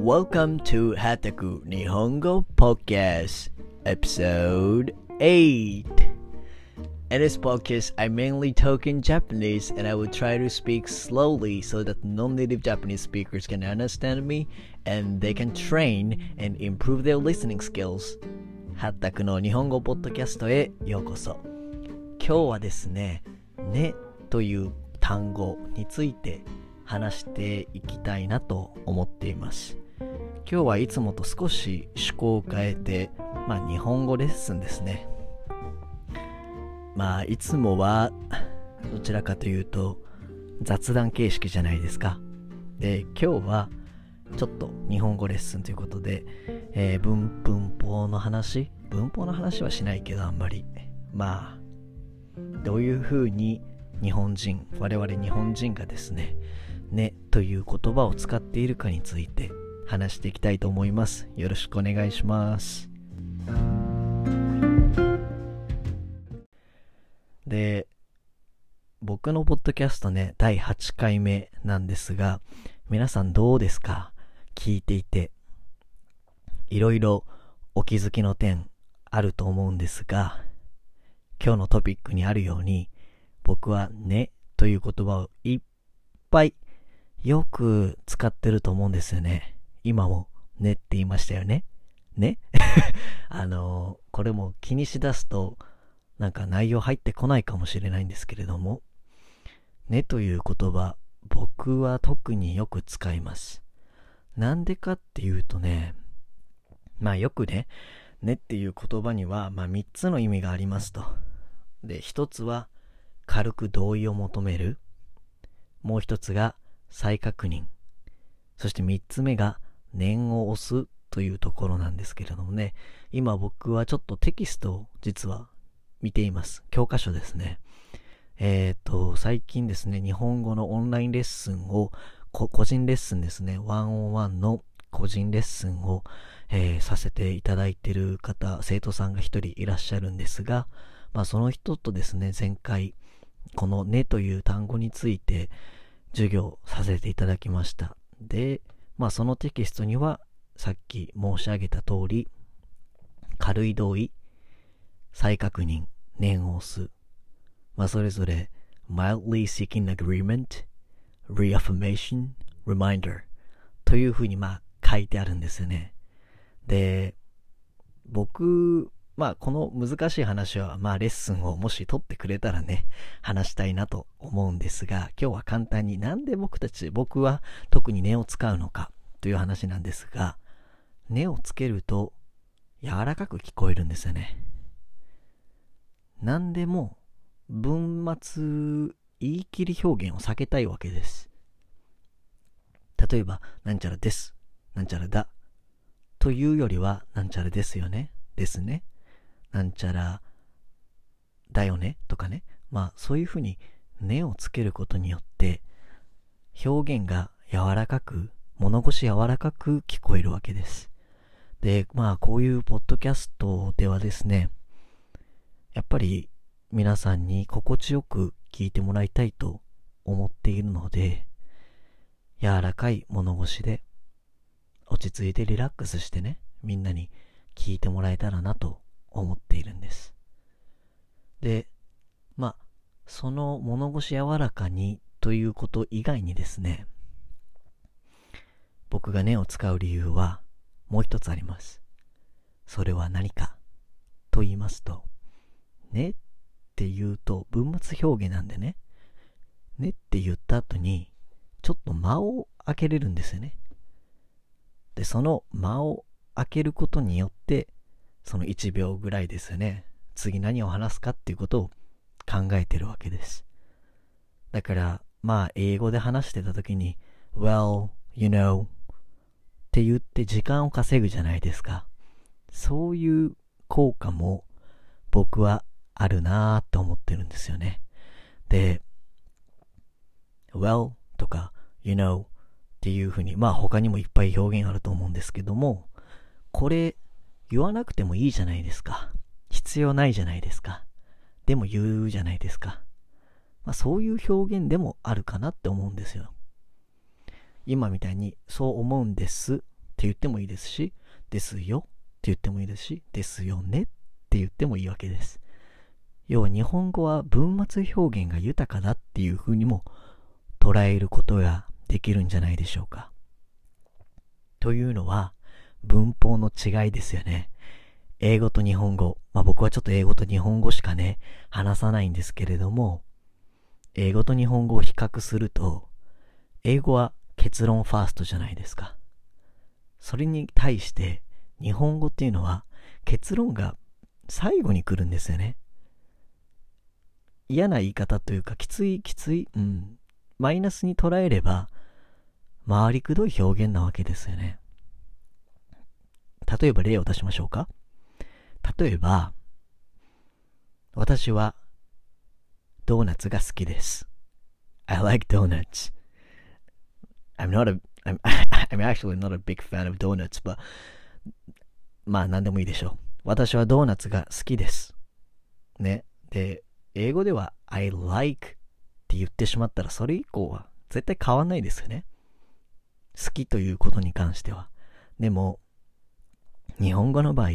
Welcome to Hataku Nihongo Podcast, episode 8. In this podcast, I mainly talk in Japanese and I will try to speak slowly so that non native Japanese speakers can understand me and they can train and improve their listening skills. ハッタクの日本語ポッドキャストへようこそ。今日はですね、ねという単語について話していきたいなと思っています。 今日はいつもと少し趣向を変えて、まあ日本語レッスンですね。まあいつもはどちらかというと雑談形式じゃないですか。で、今日はちょっと日本語レッスンということで、えー、文文法の話？文法の話はしないけどあんまり。まあ、どういうふうに日本人、我々日本人がですね、ねという言葉を使っているかについて話していきたいと思います。よろしくお願いします。で、僕のポッドキャストね、第8回目なんですが、皆さんどうですか？聞いていて。いろいろお気づきの点あると思うんですが、今日のトピックにあるように、僕はねという言葉をいっぱいよく使ってると思うんですよね。今もねって言いましたよね。ね？あのー、これも気にしだすと、なんか内容入ってこないかもしれないんですけれども、ねという言葉、僕は特によく使います。なんでかっていうとね、まあよくね、ねっていう言葉には、まあ3つの意味がありますと。で、1つは軽く同意を求める。もう1つが再確認。そして3つ目が念を押すというところなんですけれどもね、今僕はちょっとテキストを実は見ています。教科書ですね。えっ、ー、と、最近ですね、日本語のオンラインレッスンを、個人レッスンですね、ワンオンワンの個人レッスンを、えー、させていただいている方、生徒さんが一人いらっしゃるんですが、まあその人とですね、前回、このねという単語について、授業させていただきました。で、まあそのテキストにはさっき申し上げた通り、軽い同意、再確認、念を押す。まあそれぞれ、mildly seeking agreement, reaffirmation, reminder というふうにまあ書いてあるんですよね。で、僕まあ、この難しい話は、まあ、レッスンをもし取ってくれたらね、話したいなと思うんですが、今日は簡単になんで僕たち、僕は特に根を使うのかという話なんですが、根をつけると柔らかく聞こえるんですよね。何でも文末言い切り表現を避けたいわけです。例えば、なんちゃらです。なんちゃらだ。というよりは、なんちゃらですよね。ですね。なんちゃらだよね？とかね。まあそういうふうに根をつけることによって表現が柔らかく、物腰柔らかく聞こえるわけです。で、まあこういうポッドキャストではですね、やっぱり皆さんに心地よく聞いてもらいたいと思っているので、柔らかい物腰で落ち着いてリラックスしてね、みんなに聞いてもらえたらなと思っているんです。で、まあ、その物腰柔らかにということ以外にですね、僕が根を使う理由はもう一つあります。それは何かと言いますと、ねって言うと文末表現なんでね、ねって言った後にちょっと間を開けれるんですよね。で、その間を開けることによってその1秒ぐらいですよね。次何を話すかっていうことを考えてるわけです。だから、まあ、英語で話してた時に、well, you know, って言って時間を稼ぐじゃないですか。そういう効果も僕はあるなーって思ってるんですよね。で、well とか you know っていうふうに、まあ他にもいっぱい表現あると思うんですけども、これ言わなくてもいいじゃないですか。必要ないじゃないですか。でも言うじゃないですか。まあ、そういう表現でもあるかなって思うんですよ。今みたいにそう思うんですって言ってもいいですし、ですよって言ってもいいですし、ですよねって言ってもいいわけです。要は日本語は文末表現が豊かだっていう風にも捉えることができるんじゃないでしょうか。というのは文法の違いですよね。英語と日本語。まあ僕はちょっと英語と日本語しかね、話さないんですけれども、英語と日本語を比較すると、英語は結論ファーストじゃないですか。それに対して日本語っていうのは結論が最後に来るんですよね。嫌な言い方というかきついきつい、うん。マイナスに捉えれば回りくどい表現なわけですよね。例えば例を出しましょうか。例えば、私はドーナツが好きです。I like donuts. I'm not a, I'm, I'm actually not a big fan of donuts, but まあ何でもいいでしょう。私はドーナツが好きです。ね。で、英語では I like って言ってしまったらそれ以降は絶対変わんないですよね。好きということに関しては。でも、日本語の場合、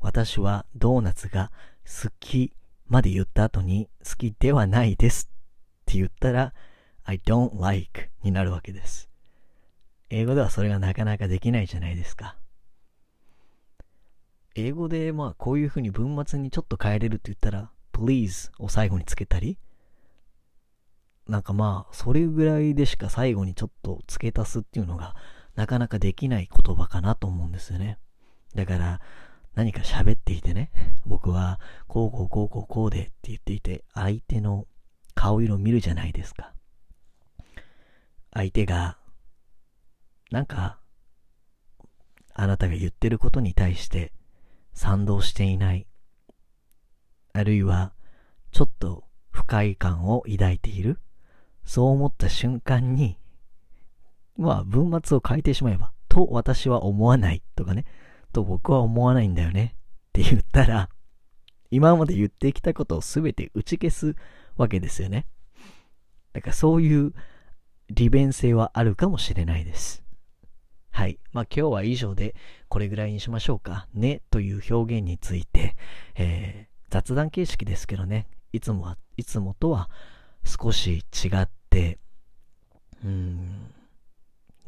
私はドーナツが好きまで言った後に好きではないですって言ったら I don't like になるわけです。英語ではそれがなかなかできないじゃないですか。英語でまあこういうふうに文末にちょっと変えれるって言ったら please を最後につけたりなんかまあそれぐらいでしか最後にちょっと付け足すっていうのがなかなかできない言葉かなと思うんですよね。だから何か喋っていてね、僕はこうこうこうこうこうでって言っていて相手の顔色を見るじゃないですか。相手がなんか、あなたが言ってることに対して賛同していない。あるいは、ちょっと不快感を抱いている。そう思った瞬間に、まあ、文末を変えてしまえば、と私は思わないとかね、と僕は思わないんだよねって言ったら、今まで言ってきたことを全て打ち消すわけですよね。だからそういう利便性はあるかもしれないです。はい。まあ今日は以上でこれぐらいにしましょうか。ねという表現について、えー、雑談形式ですけどね、いつもは、いつもとは少し違って、うん、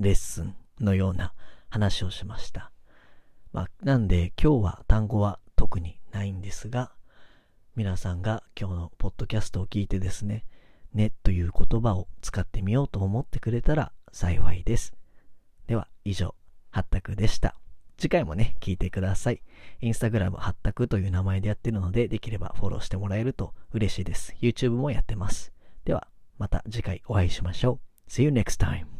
レッスンのような話をしました。まあ、なんで今日は単語は特にないんですが、皆さんが今日のポッドキャストを聞いてですね、ねという言葉を使ってみようと思ってくれたら幸いです。では、以上、はったくでした。次回もね、聞いてください。インスタグラムはったくという名前でやってるので、できればフォローしてもらえると嬉しいです。YouTube もやってます。では、また次回お会いしましょう。See you next time.